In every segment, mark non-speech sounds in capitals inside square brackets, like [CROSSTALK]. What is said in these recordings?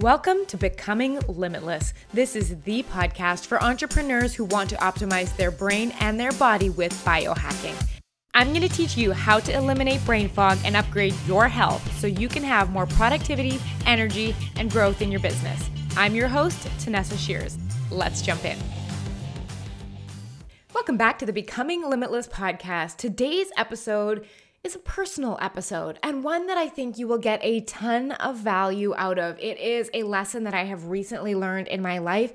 Welcome to Becoming Limitless. This is the podcast for entrepreneurs who want to optimize their brain and their body with biohacking. I'm going to teach you how to eliminate brain fog and upgrade your health so you can have more productivity, energy, and growth in your business. I'm your host, Tanessa Shears. Let's jump in. Welcome back to the Becoming Limitless podcast. Today's episode is a personal episode and one that I think you will get a ton of value out of. It is a lesson that I have recently learned in my life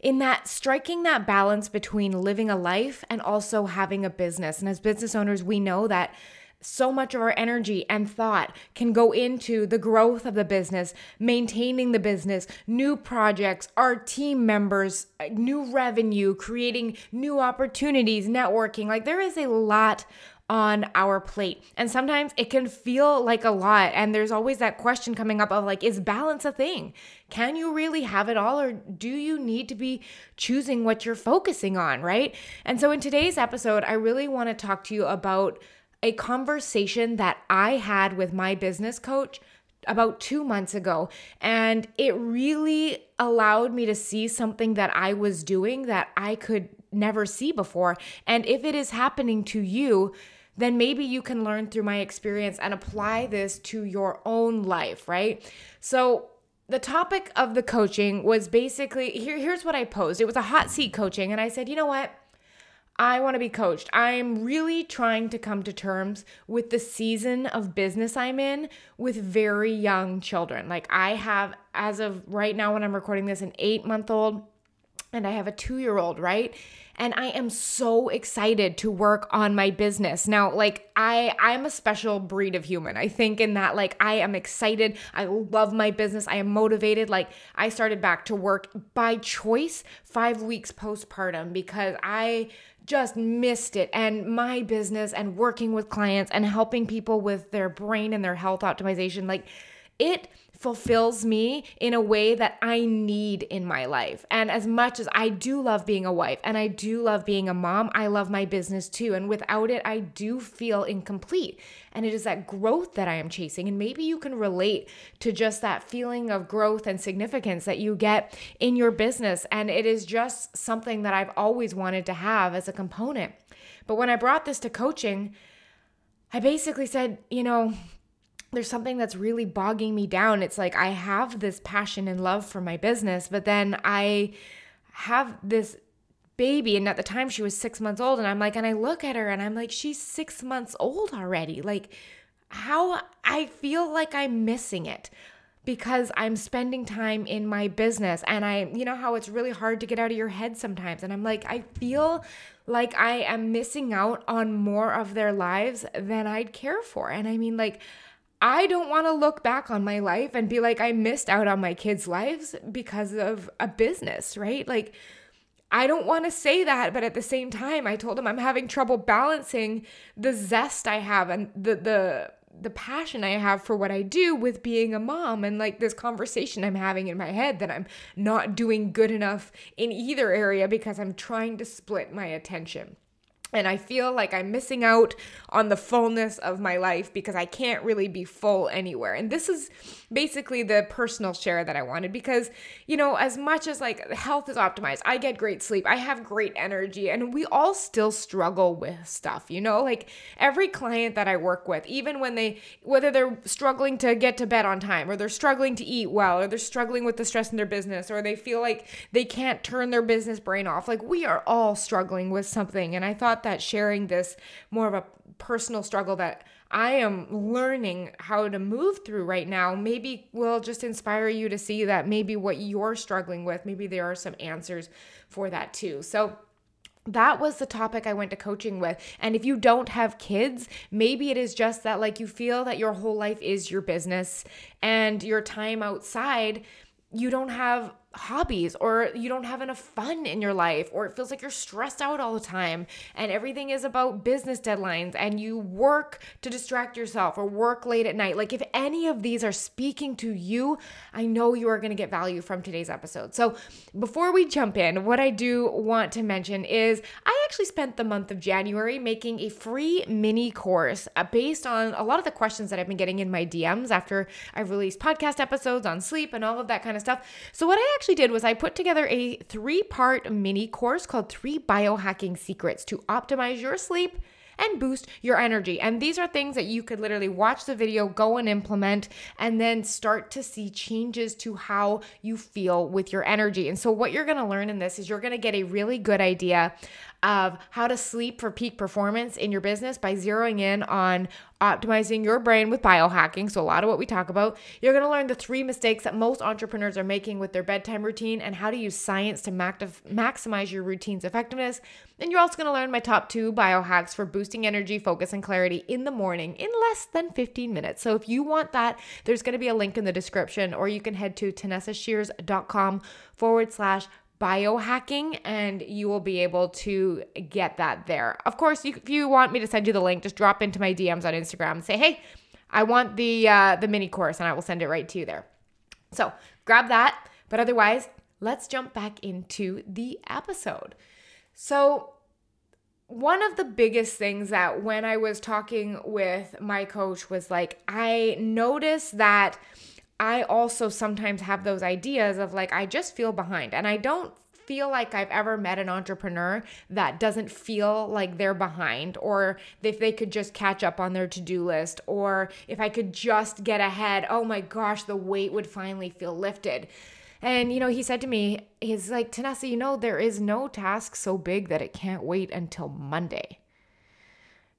in that striking that balance between living a life and also having a business. And as business owners, we know that so much of our energy and thought can go into the growth of the business, maintaining the business, new projects, our team members, uh, new revenue, creating new opportunities, networking. Like there is a lot on our plate. And sometimes it can feel like a lot. And there's always that question coming up of like, is balance a thing? Can you really have it all? Or do you need to be choosing what you're focusing on? Right. And so in today's episode, I really want to talk to you about a conversation that I had with my business coach about two months ago. And it really allowed me to see something that I was doing that I could never see before. And if it is happening to you, then maybe you can learn through my experience and apply this to your own life, right? So, the topic of the coaching was basically here, here's what I posed it was a hot seat coaching. And I said, you know what? I want to be coached. I'm really trying to come to terms with the season of business I'm in with very young children. Like, I have, as of right now, when I'm recording this, an eight month old and I have a two year old, right? and I am so excited to work on my business. Now, like I I'm a special breed of human. I think in that like I am excited. I love my business. I am motivated. Like I started back to work by choice 5 weeks postpartum because I just missed it and my business and working with clients and helping people with their brain and their health optimization like it fulfills me in a way that I need in my life. And as much as I do love being a wife and I do love being a mom, I love my business too. And without it, I do feel incomplete. And it is that growth that I am chasing. And maybe you can relate to just that feeling of growth and significance that you get in your business. And it is just something that I've always wanted to have as a component. But when I brought this to coaching, I basically said, you know, there's something that's really bogging me down. It's like I have this passion and love for my business, but then I have this baby and at the time she was 6 months old and I'm like and I look at her and I'm like she's 6 months old already. Like how I feel like I'm missing it because I'm spending time in my business and I you know how it's really hard to get out of your head sometimes and I'm like I feel like I am missing out on more of their lives than I'd care for. And I mean like I don't want to look back on my life and be like, I missed out on my kids' lives because of a business, right? Like, I don't want to say that, but at the same time, I told him I'm having trouble balancing the zest I have and the, the, the passion I have for what I do with being a mom and like this conversation I'm having in my head that I'm not doing good enough in either area because I'm trying to split my attention and I feel like I'm missing out on the fullness of my life because I can't really be full anywhere. And this is basically the personal share that I wanted because, you know, as much as like health is optimized, I get great sleep, I have great energy, and we all still struggle with stuff, you know? Like every client that I work with, even when they, whether they're struggling to get to bed on time or they're struggling to eat well or they're struggling with the stress in their business or they feel like they can't turn their business brain off, like we are all struggling with something. And I thought, that sharing this more of a personal struggle that I am learning how to move through right now maybe will just inspire you to see that maybe what you're struggling with, maybe there are some answers for that too. So, that was the topic I went to coaching with. And if you don't have kids, maybe it is just that, like, you feel that your whole life is your business and your time outside, you don't have hobbies or you don't have enough fun in your life or it feels like you're stressed out all the time and everything is about business deadlines and you work to distract yourself or work late at night. Like if any of these are speaking to you I know you are going to get value from today's episode. So before we jump in what I do want to mention is I actually spent the month of January making a free mini course uh, based on a lot of the questions that I've been getting in my DMs after I've released podcast episodes on sleep and all of that kind of stuff. So what I actually did was I put together a three part mini course called Three Biohacking Secrets to Optimize Your Sleep and boost your energy. And these are things that you could literally watch the video, go and implement, and then start to see changes to how you feel with your energy. And so, what you're gonna learn in this is you're gonna get a really good idea of how to sleep for peak performance in your business by zeroing in on optimizing your brain with biohacking. So, a lot of what we talk about, you're going to learn the three mistakes that most entrepreneurs are making with their bedtime routine and how to use science to maximize your routine's effectiveness. And you're also going to learn my top two biohacks for boosting energy, focus, and clarity in the morning in less than 15 minutes. So, if you want that, there's going to be a link in the description, or you can head to tanessashears.com forward slash biohacking and you will be able to get that there. Of course, if you want me to send you the link, just drop into my DMs on Instagram and say, "Hey, I want the uh, the mini course," and I will send it right to you there. So grab that. But otherwise, let's jump back into the episode. So one of the biggest things that when I was talking with my coach was like, I noticed that I also sometimes have those ideas of like, I just feel behind. And I don't feel like I've ever met an entrepreneur that doesn't feel like they're behind, or if they could just catch up on their to do list, or if I could just get ahead, oh my gosh, the weight would finally feel lifted. And, you know, he said to me, he's like, Tanessa, you know, there is no task so big that it can't wait until Monday.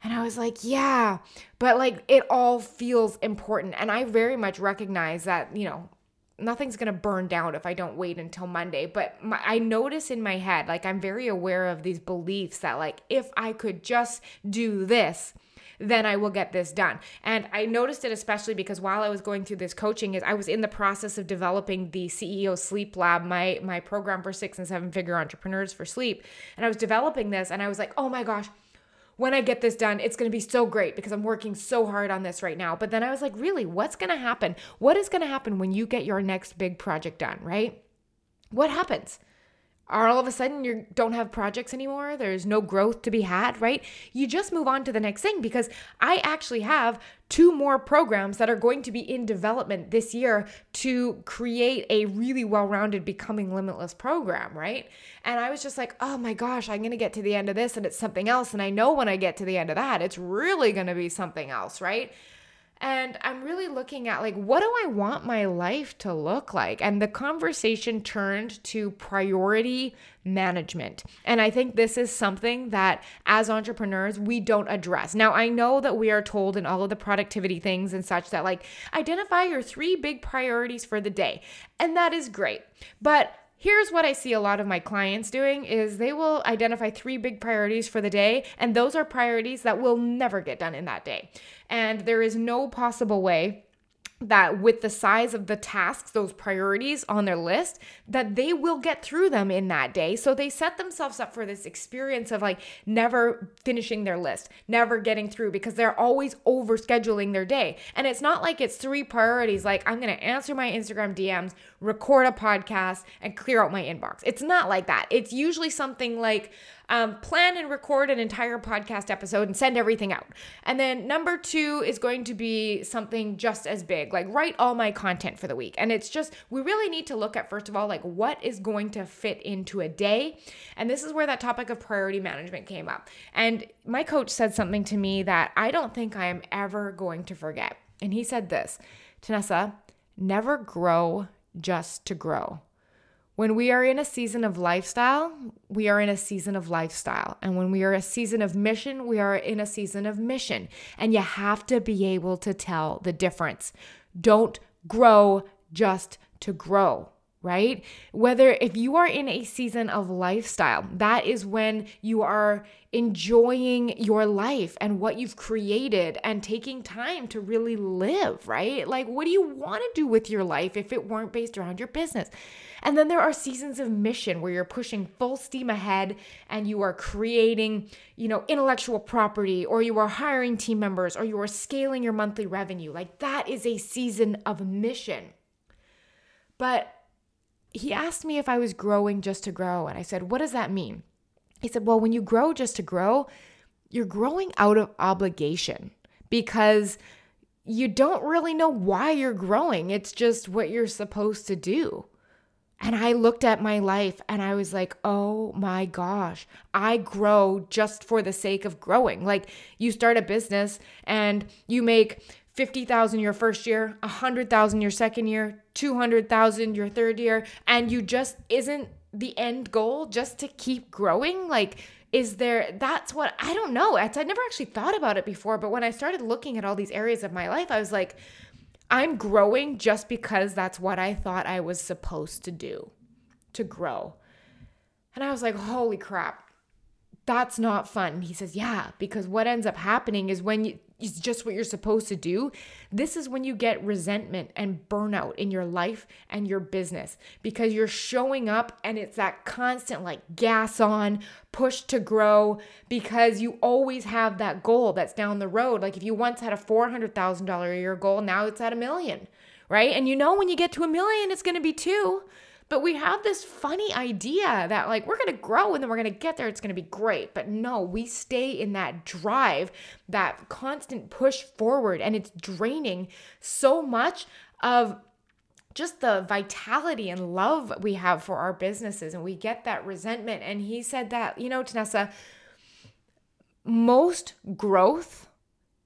And I was like, yeah, but like it all feels important. And I very much recognize that, you know, nothing's going to burn down if I don't wait until Monday. But my, I notice in my head, like I'm very aware of these beliefs that, like, if I could just do this, then I will get this done. And I noticed it especially because while I was going through this coaching is I was in the process of developing the CEO Sleep Lab, my my program for 6 and 7 figure entrepreneurs for sleep. And I was developing this and I was like, "Oh my gosh, when I get this done, it's going to be so great because I'm working so hard on this right now. But then I was like, really, what's going to happen? What is going to happen when you get your next big project done, right? What happens? Are all of a sudden you don't have projects anymore? There's no growth to be had, right? You just move on to the next thing because I actually have two more programs that are going to be in development this year to create a really well rounded Becoming Limitless program, right? And I was just like, oh my gosh, I'm going to get to the end of this and it's something else. And I know when I get to the end of that, it's really going to be something else, right? And I'm really looking at like, what do I want my life to look like? And the conversation turned to priority management. And I think this is something that as entrepreneurs, we don't address. Now, I know that we are told in all of the productivity things and such that like, identify your three big priorities for the day. And that is great. But Here's what I see a lot of my clients doing is they will identify three big priorities for the day and those are priorities that will never get done in that day. And there is no possible way that with the size of the tasks, those priorities on their list, that they will get through them in that day. So they set themselves up for this experience of like never finishing their list, never getting through because they're always over scheduling their day. And it's not like it's three priorities like I'm going to answer my Instagram DMs, record a podcast, and clear out my inbox. It's not like that. It's usually something like um, plan and record an entire podcast episode and send everything out. And then number two is going to be something just as big, like write all my content for the week. And it's just, we really need to look at, first of all, like what is going to fit into a day. And this is where that topic of priority management came up. And my coach said something to me that I don't think I am ever going to forget. And he said this Tanessa, never grow just to grow. When we are in a season of lifestyle, we are in a season of lifestyle. And when we are a season of mission, we are in a season of mission. And you have to be able to tell the difference. Don't grow just to grow, right? Whether if you are in a season of lifestyle, that is when you are enjoying your life and what you've created and taking time to really live, right? Like, what do you want to do with your life if it weren't based around your business? And then there are seasons of mission where you're pushing full steam ahead and you are creating, you know, intellectual property or you are hiring team members or you are scaling your monthly revenue. Like that is a season of mission. But he asked me if I was growing just to grow. And I said, What does that mean? He said, Well, when you grow just to grow, you're growing out of obligation because you don't really know why you're growing. It's just what you're supposed to do. And I looked at my life and I was like, oh my gosh, I grow just for the sake of growing. Like you start a business and you make 50,000 your first year, 100,000 your second year, 200,000 your third year, and you just isn't the end goal just to keep growing? Like, is there, that's what, I don't know. I never actually thought about it before, but when I started looking at all these areas of my life, I was like, I'm growing just because that's what I thought I was supposed to do to grow. And I was like, holy crap, that's not fun. He says, yeah, because what ends up happening is when you, it's just what you're supposed to do. This is when you get resentment and burnout in your life and your business because you're showing up and it's that constant like gas on, push to grow because you always have that goal that's down the road. Like if you once had a $400,000 a year goal, now it's at a million, right? And you know when you get to a million, it's going to be two. But we have this funny idea that like we're going to grow and then we're going to get there. It's going to be great. But no, we stay in that drive, that constant push forward, and it's draining so much of just the vitality and love we have for our businesses. And we get that resentment. And he said that, you know, Tanessa, most growth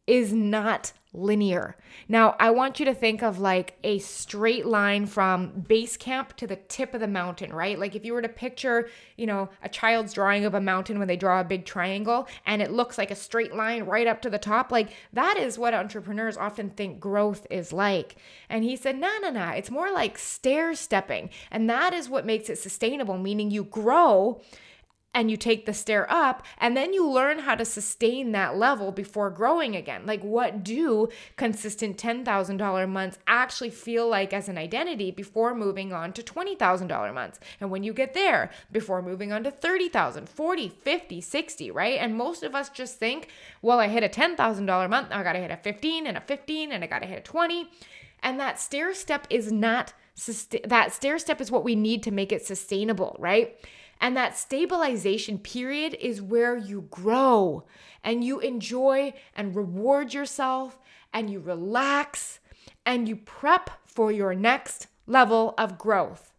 is not linear. Now, I want you to think of like a straight line from base camp to the tip of the mountain, right? Like if you were to picture, you know, a child's drawing of a mountain when they draw a big triangle and it looks like a straight line right up to the top, like that is what entrepreneurs often think growth is like. And he said, no, no, no, it's more like stair stepping. And that is what makes it sustainable, meaning you grow and you take the stair up and then you learn how to sustain that level before growing again. Like what do consistent $10,000 months actually feel like as an identity before moving on to $20,000 months? And when you get there, before moving on to 30,000, 40, 50, 60, right? And most of us just think, well, I hit a $10,000 month, I got to hit a 15 and a 15 and I got to hit a 20. And that stair step is not that stair step is what we need to make it sustainable, right? And that stabilization period is where you grow and you enjoy and reward yourself and you relax and you prep for your next level of growth.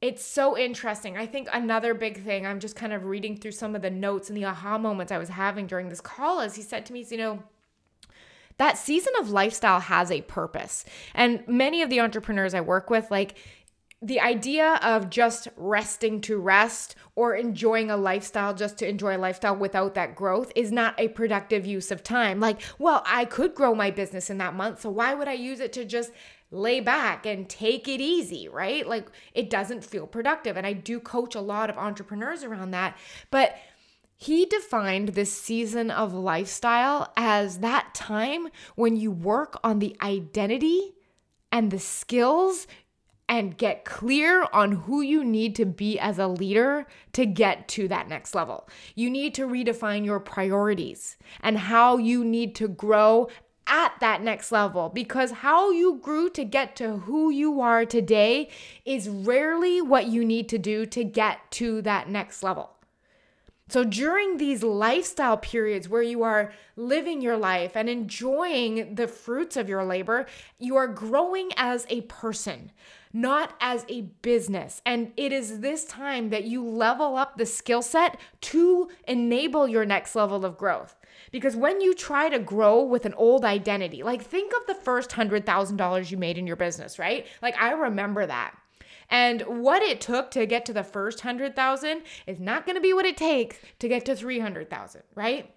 It's so interesting. I think another big thing, I'm just kind of reading through some of the notes and the aha moments I was having during this call, is he said to me, you know, that season of lifestyle has a purpose. And many of the entrepreneurs I work with, like, the idea of just resting to rest or enjoying a lifestyle just to enjoy a lifestyle without that growth is not a productive use of time. Like, well, I could grow my business in that month, so why would I use it to just lay back and take it easy, right? Like, it doesn't feel productive. And I do coach a lot of entrepreneurs around that. But he defined this season of lifestyle as that time when you work on the identity and the skills and get clear on who you need to be as a leader to get to that next level. You need to redefine your priorities and how you need to grow at that next level because how you grew to get to who you are today is rarely what you need to do to get to that next level. So, during these lifestyle periods where you are living your life and enjoying the fruits of your labor, you are growing as a person not as a business. And it is this time that you level up the skill set to enable your next level of growth. Because when you try to grow with an old identity, like think of the first $100,000 you made in your business, right? Like I remember that. And what it took to get to the first 100,000 is not going to be what it takes to get to 300,000, right?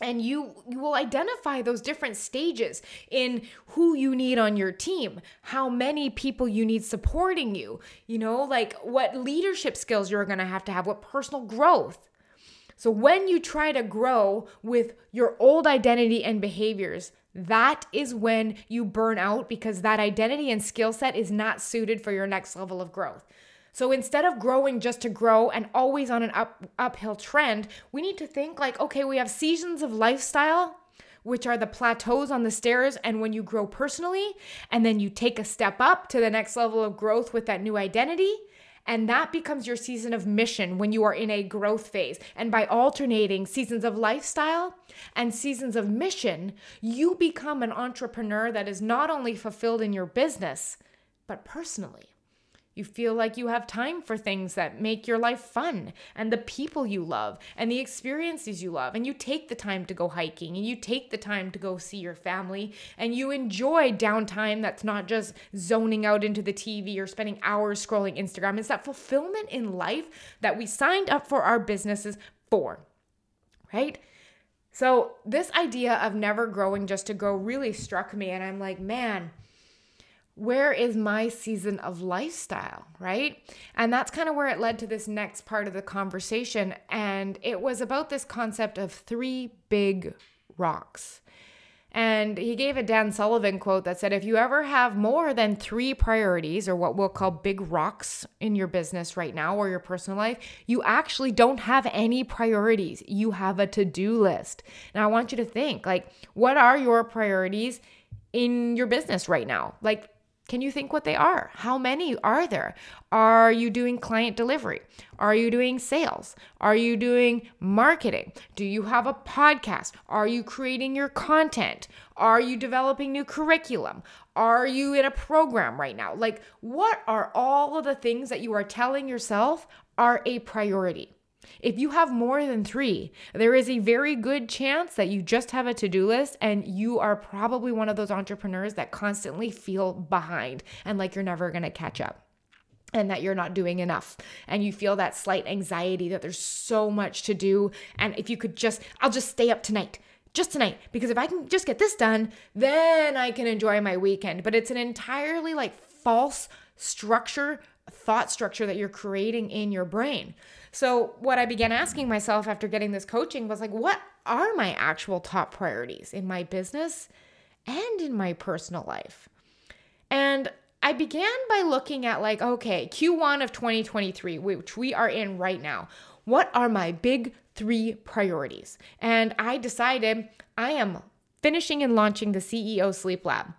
And you you will identify those different stages in who you need on your team how many people you need supporting you you know like what leadership skills you're going to have to have what personal growth. So when you try to grow with your old identity and behaviors that is when you burn out because that identity and skill set is not suited for your next level of growth so instead of growing just to grow and always on an up uphill trend, we need to think like, okay, we have seasons of lifestyle, which are the plateaus on the stairs and when you grow personally, and then you take a step up to the next level of growth with that new identity. And that becomes your season of mission when you are in a growth phase. And by alternating seasons of lifestyle and seasons of mission, you become an entrepreneur that is not only fulfilled in your business, but personally. You feel like you have time for things that make your life fun and the people you love and the experiences you love. And you take the time to go hiking and you take the time to go see your family and you enjoy downtime that's not just zoning out into the TV or spending hours scrolling Instagram. It's that fulfillment in life that we signed up for our businesses for, right? So, this idea of never growing just to grow really struck me. And I'm like, man, where is my season of lifestyle, right? And that's kind of where it led to this next part of the conversation. And it was about this concept of three big rocks. And he gave a Dan Sullivan quote that said, If you ever have more than three priorities, or what we'll call big rocks in your business right now or your personal life, you actually don't have any priorities. You have a to do list. Now, I want you to think like, what are your priorities in your business right now? Like, can you think what they are? How many are there? Are you doing client delivery? Are you doing sales? Are you doing marketing? Do you have a podcast? Are you creating your content? Are you developing new curriculum? Are you in a program right now? Like, what are all of the things that you are telling yourself are a priority? If you have more than three, there is a very good chance that you just have a to do list and you are probably one of those entrepreneurs that constantly feel behind and like you're never gonna catch up and that you're not doing enough. And you feel that slight anxiety that there's so much to do. And if you could just I'll just stay up tonight just tonight because if I can just get this done then I can enjoy my weekend. But it's an entirely like false structure thought structure that you're creating in your brain so, what I began asking myself after getting this coaching was like, what are my actual top priorities in my business and in my personal life? And I began by looking at, like, okay, Q1 of 2023, which we are in right now. What are my big three priorities? And I decided I am finishing and launching the CEO Sleep Lab.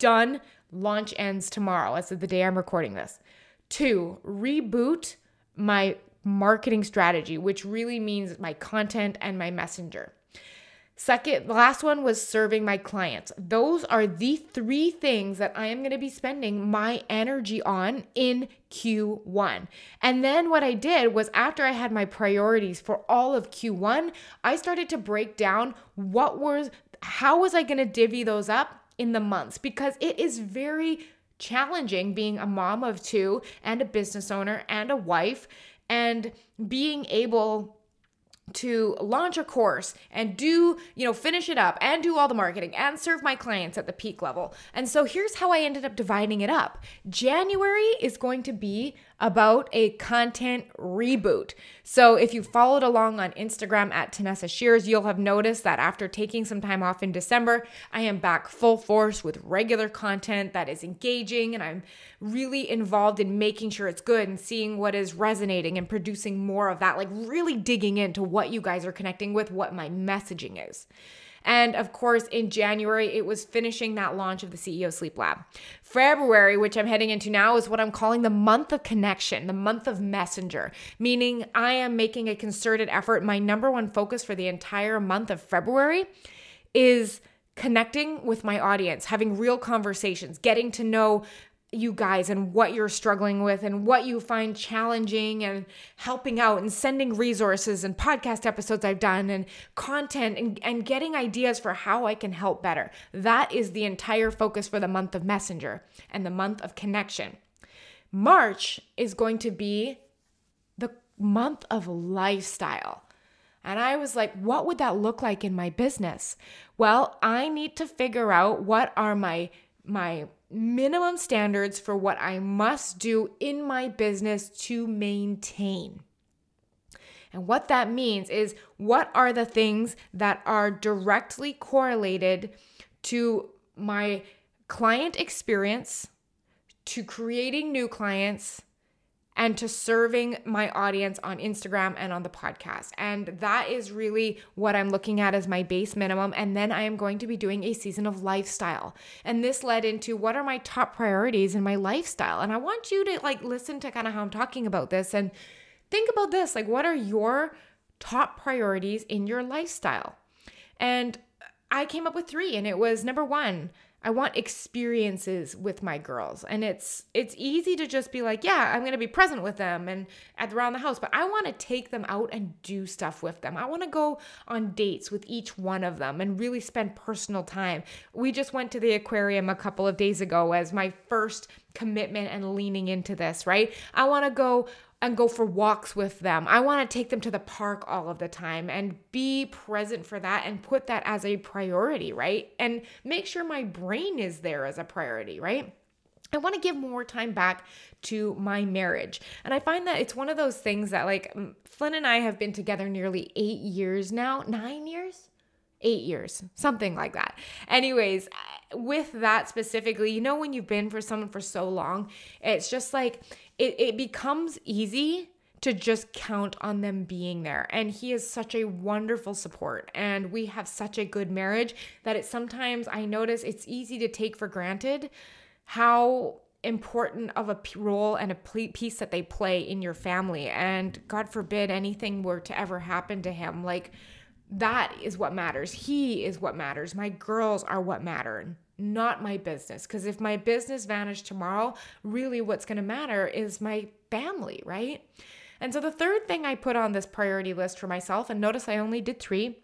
Done. Launch ends tomorrow, as of the day I'm recording this. Two, reboot my marketing strategy, which really means my content and my messenger. Second, last one was serving my clients. Those are the three things that I am going to be spending my energy on in Q1. And then what I did was after I had my priorities for all of Q1, I started to break down what was how was I going to divvy those up in the months because it is very challenging being a mom of two and a business owner and a wife and being able to launch a course and do, you know, finish it up and do all the marketing and serve my clients at the peak level. And so here's how I ended up dividing it up. January is going to be about a content reboot. So if you followed along on Instagram at Tanessa Shears, you'll have noticed that after taking some time off in December, I am back full force with regular content that is engaging and I'm really involved in making sure it's good and seeing what is resonating and producing more of that, like really digging into what you guys are connecting with, what my messaging is. And of course, in January, it was finishing that launch of the CEO Sleep Lab. February, which I'm heading into now, is what I'm calling the month of connection, the month of messenger, meaning I am making a concerted effort. My number one focus for the entire month of February is connecting with my audience, having real conversations, getting to know you guys and what you're struggling with and what you find challenging and helping out and sending resources and podcast episodes I've done and content and, and getting ideas for how I can help better. That is the entire focus for the month of Messenger and the month of connection. March is going to be the month of lifestyle. And I was like, what would that look like in my business? Well, I need to figure out what are my my minimum standards for what I must do in my business to maintain. And what that means is what are the things that are directly correlated to my client experience, to creating new clients, and to serving my audience on Instagram and on the podcast. And that is really what I'm looking at as my base minimum. And then I am going to be doing a season of lifestyle. And this led into what are my top priorities in my lifestyle. And I want you to like listen to kind of how I'm talking about this and think about this like, what are your top priorities in your lifestyle? And I came up with three, and it was number one, I want experiences with my girls. And it's it's easy to just be like, yeah, I'm going to be present with them and at around the house, but I want to take them out and do stuff with them. I want to go on dates with each one of them and really spend personal time. We just went to the aquarium a couple of days ago as my first commitment and leaning into this, right? I want to go and go for walks with them. I want to take them to the park all of the time and be present for that and put that as a priority, right? And make sure my brain is there as a priority, right? I want to give more time back to my marriage. And I find that it's one of those things that, like, Flynn and I have been together nearly eight years now, nine years? Eight years, something like that. Anyways, with that specifically, you know, when you've been for someone for so long, it's just like it, it becomes easy to just count on them being there. And he is such a wonderful support. And we have such a good marriage that it sometimes I notice it's easy to take for granted how important of a role and a piece that they play in your family. And God forbid anything were to ever happen to him. Like, that is what matters. He is what matters. My girls are what matter not my business. Because if my business vanished tomorrow, really what's going to matter is my family, right? And so the third thing I put on this priority list for myself, and notice I only did three,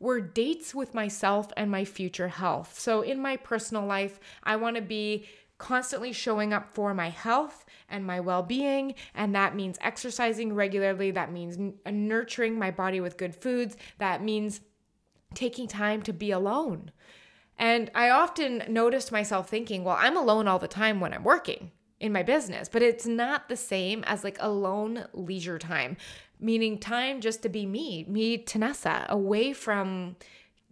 were dates with myself and my future health. So in my personal life, I want to be constantly showing up for my health and my well being. And that means exercising regularly. That means n- uh, nurturing my body with good foods. That means taking time to be alone. And I often noticed myself thinking, well, I'm alone all the time when I'm working in my business, but it's not the same as like alone leisure time, meaning time just to be me, me, Tanessa, away from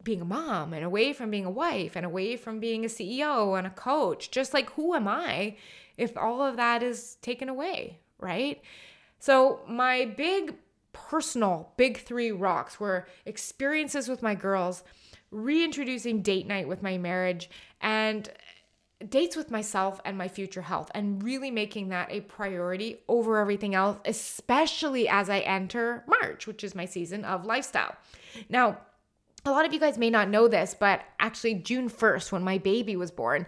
being a mom and away from being a wife and away from being a CEO and a coach. Just like, who am I if all of that is taken away, right? So, my big personal big three rocks were experiences with my girls reintroducing date night with my marriage and dates with myself and my future health and really making that a priority over everything else, especially as I enter March, which is my season of lifestyle. Now, a lot of you guys may not know this, but actually, June 1st, when my baby was born,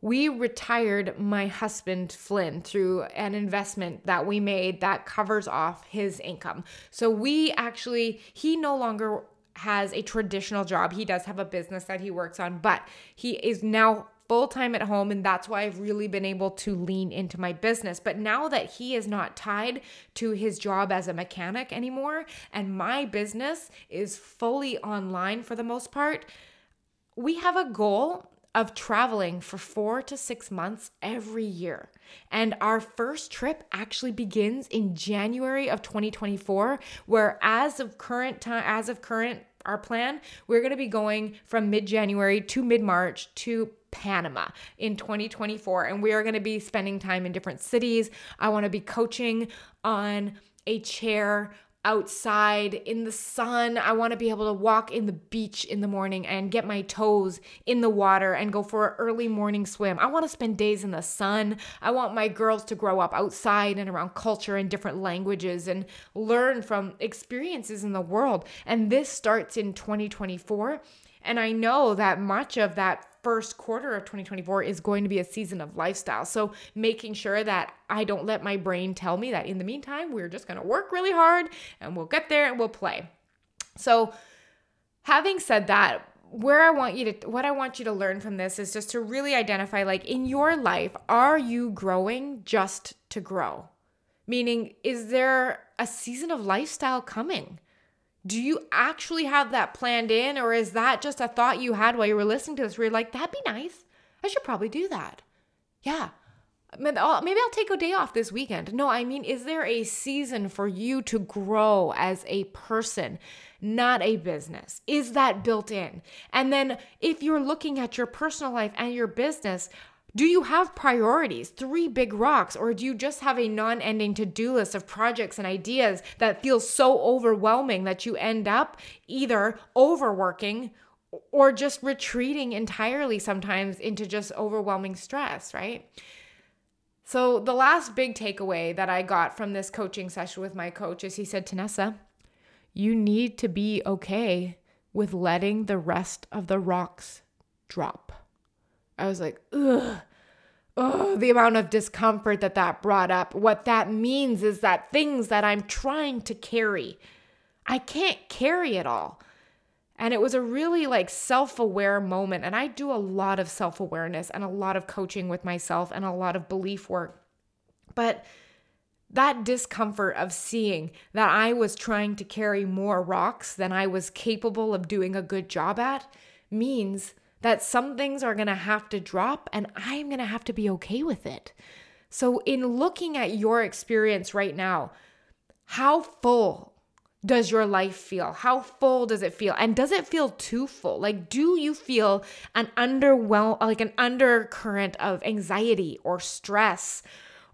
we retired my husband Flynn through an investment that we made that covers off his income. So we actually, he no longer has a traditional job. He does have a business that he works on, but he is now full time at home. And that's why I've really been able to lean into my business. But now that he is not tied to his job as a mechanic anymore, and my business is fully online for the most part, we have a goal of traveling for four to six months every year. And our first trip actually begins in January of 2024, where as of current time, as of current our plan, we're going to be going from mid-January to mid-March to Panama in 2024 and we are going to be spending time in different cities. I want to be coaching on a chair outside in the sun. I want to be able to walk in the beach in the morning and get my toes in the water and go for an early morning swim. I want to spend days in the sun. I want my girls to grow up outside and around culture and different languages and learn from experiences in the world. And this starts in 2024. And I know that much of that first quarter of 2024 is going to be a season of lifestyle. So making sure that I don't let my brain tell me that in the meantime, we're just going to work really hard and we'll get there and we'll play. So having said that, where I want you to what I want you to learn from this is just to really identify like in your life, are you growing just to grow? Meaning, is there a season of lifestyle coming? Do you actually have that planned in, or is that just a thought you had while you were listening to this where you're like, that'd be nice? I should probably do that. Yeah. Maybe I'll, take a day off this weekend. No, I mean, is there a season for you to grow as a person, not a business? Is that built in? And then if you're looking at your personal life and your business, do you have priorities, three big rocks, or do you just have a non ending to do list of projects and ideas that feels so overwhelming that you end up either overworking or just retreating entirely sometimes into just overwhelming stress, right? So, the last big takeaway that I got from this coaching session with my coach is he said, Tanessa, you need to be okay with letting the rest of the rocks drop. I was like, ugh. Oh, the amount of discomfort that that brought up. What that means is that things that I'm trying to carry, I can't carry it all. And it was a really like self aware moment. And I do a lot of self awareness and a lot of coaching with myself and a lot of belief work. But that discomfort of seeing that I was trying to carry more rocks than I was capable of doing a good job at means that some things are going to have to drop and I'm going to have to be okay with it. So, in looking at your experience right now, how full does your life feel? How full does it feel? And does it feel too full? Like, do you feel an underwhelm, like an undercurrent of anxiety or stress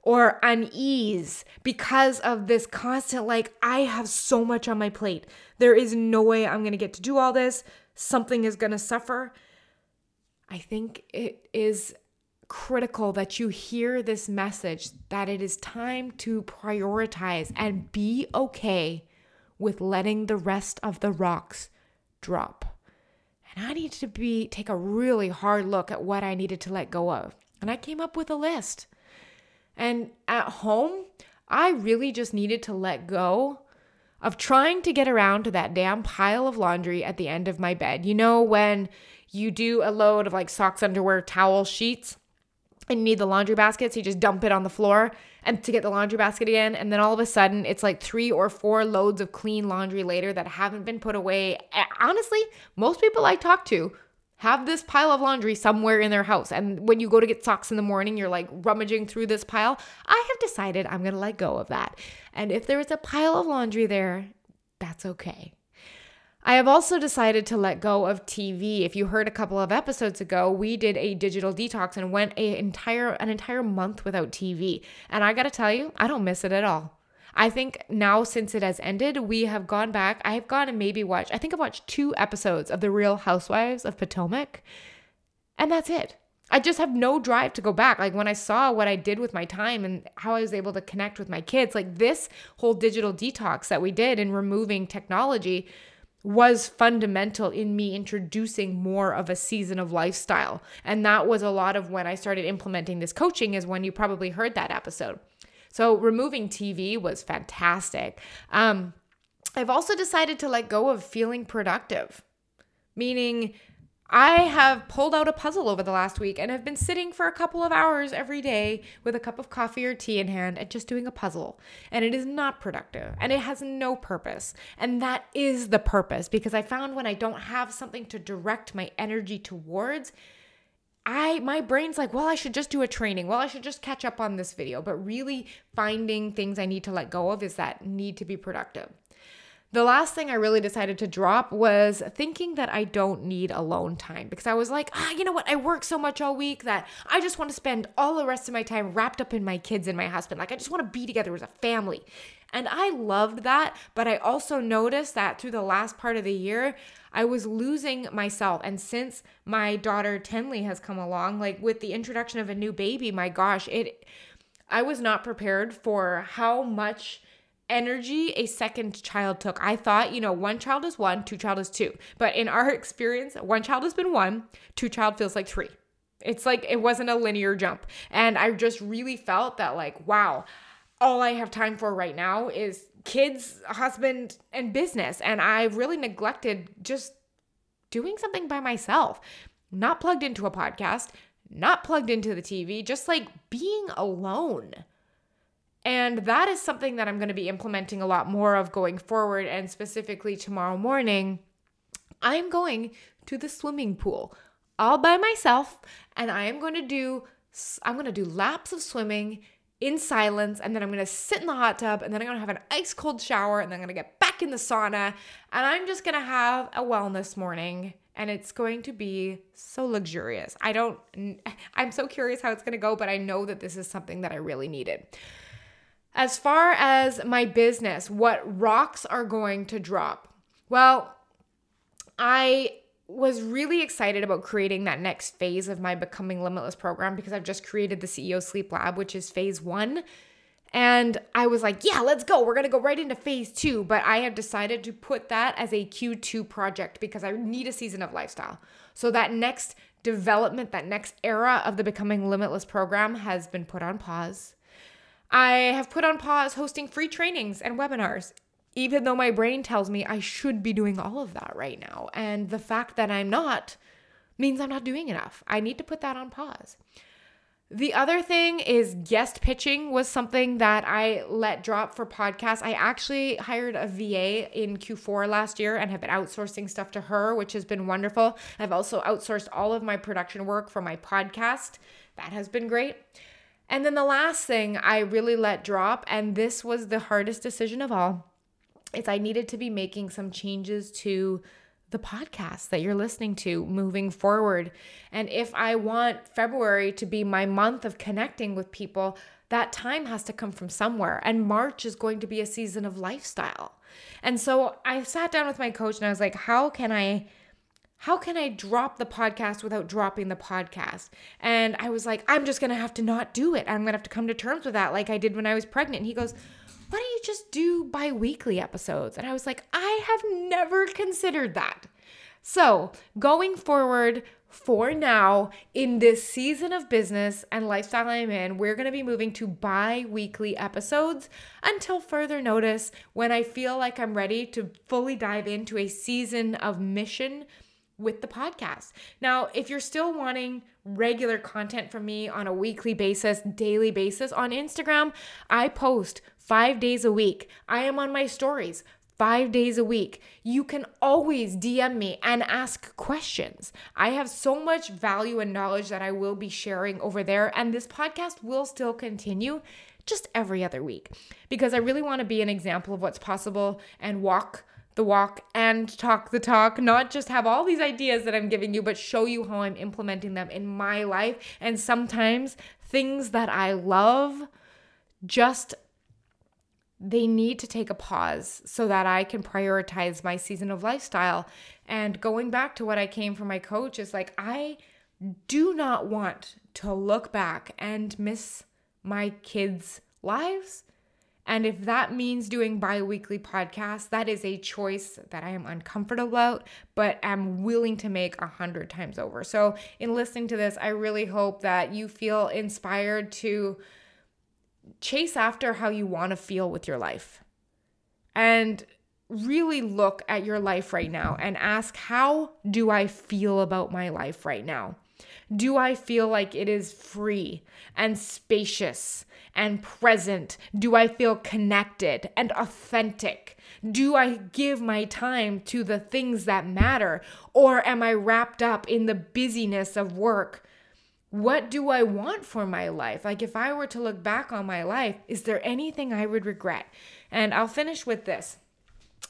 or unease because of this constant, like, I have so much on my plate. There is no way I'm to get to do all this. Something is to suffer. I think it is critical that you hear this message that it is time to prioritize and be okay with letting the rest of the rocks drop. And I needed to be take a really hard look at what I needed to let go of. And I came up with a list. And at home, I really just needed to let go of trying to get around to that damn pile of laundry at the end of my bed. You know, when you do a load of like socks, underwear, towel, sheets, and you need the laundry basket, so you just dump it on the floor and to get the laundry basket again. And then all of a sudden, it's like three or four loads of clean laundry later that haven't been put away. Honestly, most people I talk to have this pile of laundry somewhere in their house. And when you go to get socks in the morning, you're like rummaging through this pile. I have decided I'm to let go of that. And if there is a pile of laundry there, that's okay. I have also decided to let go of TV. If you heard a couple of episodes ago, we did a digital detox and went a entire an entire month without TV. And I got to tell you, I don't miss it at all. I think now since it has ended, we have gone back. I have gone and maybe watched. I think I've watched 2 episodes of The Real Housewives of Potomac. And that's it. I just have no drive to go back. Like when I saw what I did with my time and how I was able to connect with my kids, like this whole digital detox that we did in removing technology was fundamental in me introducing more of a season of lifestyle. And that was a lot of when I started implementing this coaching, is when you probably heard that episode. So removing TV was fantastic. Um, I've also decided to let go of feeling productive, meaning I have pulled out a puzzle over the last week and have been sitting for a couple of hours every day with a cup of coffee or tea in hand and just doing a puzzle. And it is not productive and it has no purpose. And that is the purpose because I found when I don't have something to direct my energy towards, I my brain's like, well, I should just do a training. Well, I should just catch up on this video. But really finding things I need to let go of is that need to be productive. The last thing I really decided to drop was thinking that I don't need alone time because I was like, ah, you know what? I work so much all week that I just want to spend all the rest of my time wrapped up in my kids and my husband. Like, I just want to be together as a family. And I loved that. But I also noticed that through the last part of the year, I was losing myself. And since my daughter Tenley has come along, like with the introduction of a new baby, my gosh, it, I was not prepared for how much energy a second child took. I thought, you know, one child is one, two child is two. But in our experience, one child has been one, two child feels like three. It's like it wasn't a linear jump. And I just really felt that, like, wow, all I have time for right now is kids, husband, and business. And I really neglected just doing something by myself, not plugged into a podcast, not plugged into the TV, just like being alone And that is something that I'm going to be implementing a lot more of going forward. And specifically tomorrow morning, I'm going to the swimming pool all by myself and I am going to do I'm going to do laps of swimming in silence and then I'm going to sit in the hot tub and then I'm going to have an ice cold shower and then I'm going to get back in the sauna and I'm just going to have a wellness morning and it's going to be so luxurious. I don't I'm so curious how it's going to go, but I know that this is something that I really needed. As far as my business, what rocks are going to drop? Well, I was really excited about creating that next phase of my Becoming Limitless program because I've just created the CEO Sleep Lab, which is phase one. And I was like, yeah, let's go. We're going to go right into phase two. But I have decided to put that as a Q2 project because I need a season of lifestyle. So that next development, that next era of the Becoming Limitless program has been put on pause. I have put on pause hosting free trainings and webinars even though my brain tells me I should be doing all of that right now. And the fact that I'm not means I'm not doing enough. I need to put that on pause. The other thing is guest pitching was something that I let drop for podcasts. I actually hired a VA in Q4 last year and have been outsourcing stuff to her, which has been wonderful. I've also outsourced all of my production work for my podcast. That has been great. And then the last thing I really let drop, and this was the hardest decision of all, is I needed to be making some changes to the podcast that you're listening to moving forward. And if I want February to be my month of connecting with people, that time has to come from somewhere. And March is going to be a season of lifestyle. And so I sat down with my coach and I was like, how can I how can I drop the podcast without dropping the podcast? And I was like, I'm just going to have to not do it. I'm going to have to come to terms with that like I did when I was pregnant. And he goes, why don't you just do bi weekly episodes? And I was like, I have never considered that. So, going forward, for now, in this season of business and lifestyle I'm in, we're going to be moving to bi weekly episodes until further notice when I feel like I'm ready to fully dive into a season of mission with the podcast. Now, if you're still wanting regular content from me on a weekly basis, daily basis on Instagram, I post five days a week. I am on my stories five days a week. You can always DM me and ask questions. I have so much value and knowledge that I will be sharing over there, and this podcast will still continue just every other week because I really want to be an example of what's possible and walk the walk and talk the talk, not just have all these ideas that I'm giving you, but show you how I'm implementing them in my life. And sometimes things that I love just they need to take a pause so that I can prioritize my season of lifestyle. And going back to what I came from my coach is like, I do not want to look back and miss my kids' lives. And if that means doing bi weekly podcasts, that is a choice that I am uncomfortable about, but am willing to make a hundred times over. So, in listening to this, I really hope that you feel inspired to chase after how you want to feel with your life and really look at your life right now and ask, how do I feel about my life right now? Do I feel like it is free and spacious and present? Do I feel connected and authentic? Do I give my time to the things that matter? Or am I wrapped up in the busyness of work what do I want for my life? Like, if I were to look back on my life, is there anything I would regret? And I'll finish with this.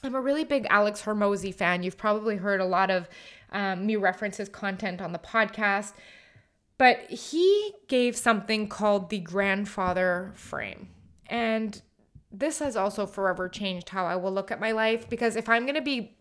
I'm a really big Alex Hormozi fan. You've probably heard a lot of um, me reference his content on the podcast, but he gave something called the grandfather frame. And this has also forever changed how I will look at my life because if I'm going to be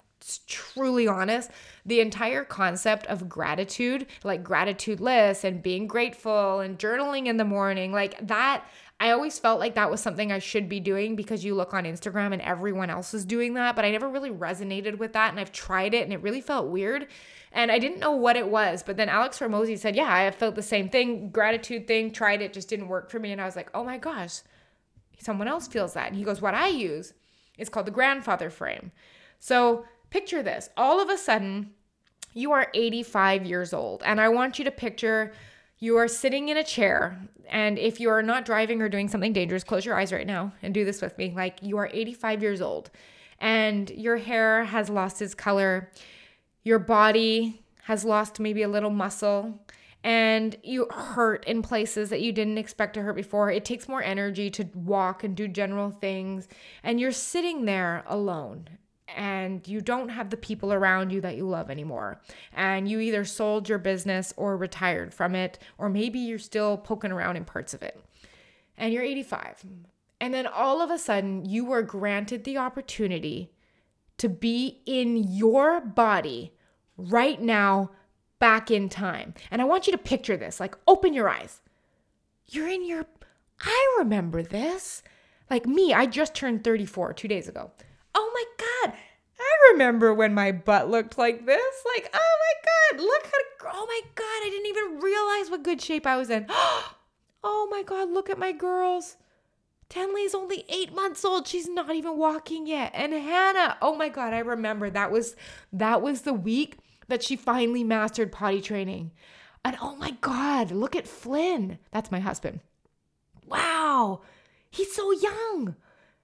truly honest, the entire concept of gratitude, like gratitude lists and being grateful and journaling in the morning, like that, I always felt like that was something I should be doing because you look on Instagram and everyone else is doing that. But I never really resonated with that. And I've tried it and it really felt weird. And I didn't know what it was. But then Alex Hormozi said, Yeah, I felt the same thing. Gratitude thing, tried it, just didn't work for me. And I was like, Oh my gosh, someone else feels that. And he goes, What I use is called the grandfather frame. So Picture this all of a sudden, you are 85 years old, and I want you to picture You are sitting in a chair, and if you are not driving or doing something dangerous, close your eyes right now and do this with me. Like you are 85 years old, and your hair has lost its color, your body has lost maybe a little muscle, and you hurt in places that you didn't expect to hurt before. It takes more energy to walk and do general things, and you're sitting there alone and you don't have the people around you that you love anymore. And you either sold your business or retired from it, or maybe you're still poking around in parts of it. And you're 85. And then all of a sudden, you were granted the opportunity to be in your body right now, back in time. And I want you to picture this like, open your eyes. You're in your, I remember this. Like me, I just turned 34 two days ago. Oh my God, I remember when my butt looked like this. Like, oh my God, look how, oh my God, I didn't even realize what good shape I was in. [GASPS] Oh my God, look at my girls. Tenley's only eight months old. She's not even walking yet. And Hannah, oh my God, I remember that was that was the week that she finally mastered potty training. And oh my God, look at Flynn. That's my husband. Wow, he's so young.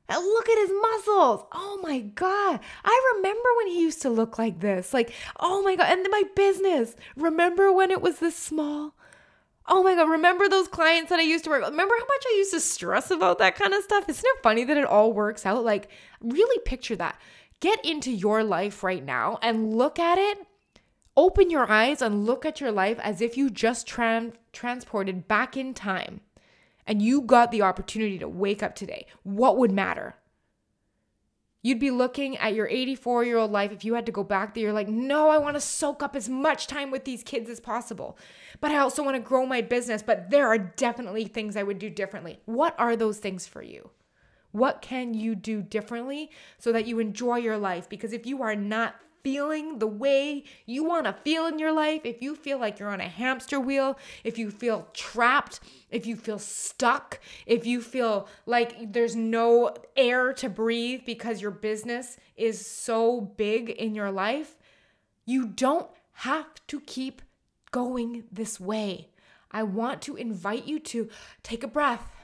And look at his muscles. Oh my God. I remember when he used to look like this. Like, oh my God. And my business. Remember when it was this small? Oh my God. Remember those clients that I used to work with? Remember how much I used to stress about that kind of stuff? Isn't it funny that it all works out? Like, really picture that. Get into your life right now and look at it. Open your eyes and look at your life as if you just tran- transported back in time and you got the opportunity to wake up today, what would matter? You'd be looking at your 84 year old life if you had to go back there. You're like, no, I want to soak up as much time with these kids as possible. But I also want to grow my business. But there are definitely things I would do differently. What are those things for you? What can you do differently so that you enjoy your life? Because if you are not feeling the way you want to feel in your life, if you feel like you're on a hamster wheel, if you feel trapped, if you feel stuck, if you feel like there's no air to breathe because your business is so big in your life, you don't have to keep going this way. I want to invite you to take a breath.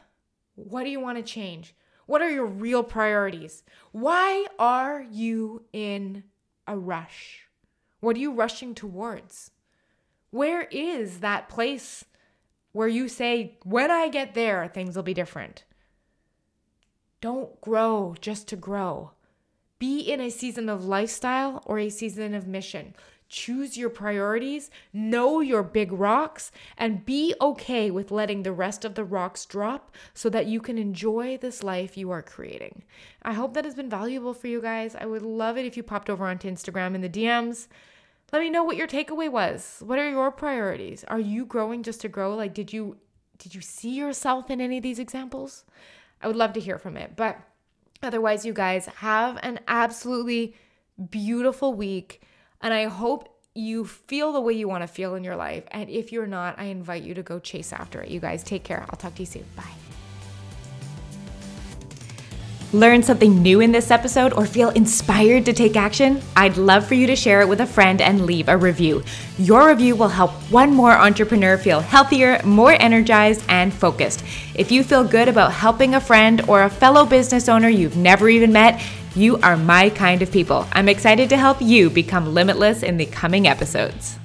What do you want to change? What are your real priorities? Why are you in a rush? What are you rushing towards? Where is that place where you say, when I get there, things will be different? Don't grow just to grow. Be in a season of lifestyle or a season of mission. Choose your priorities, know your big rocks, and be okay with letting the rest of the rocks drop so that you can enjoy this life you are creating. I hope that has been valuable for you guys. I would love it if you popped over onto Instagram in the DMs. Let me know what your takeaway was. What are your priorities? Are you growing just to grow? Like did you did you see yourself in any of these examples? I would love to hear from it. But otherwise, you guys have an absolutely beautiful week. And I hope you feel the way you want to feel in your life. And if you're not, I invite you to go chase after it. You guys take care. I'll talk to you soon. Bye. Learn something new in this episode or feel inspired to take action? I'd love for you to share it with a friend and leave a review. Your review will help one more entrepreneur feel healthier, more energized, and focused. If you feel good about helping a friend or a fellow business owner you've never even met, you are my kind of people. I'm excited to help you become limitless in the coming episodes.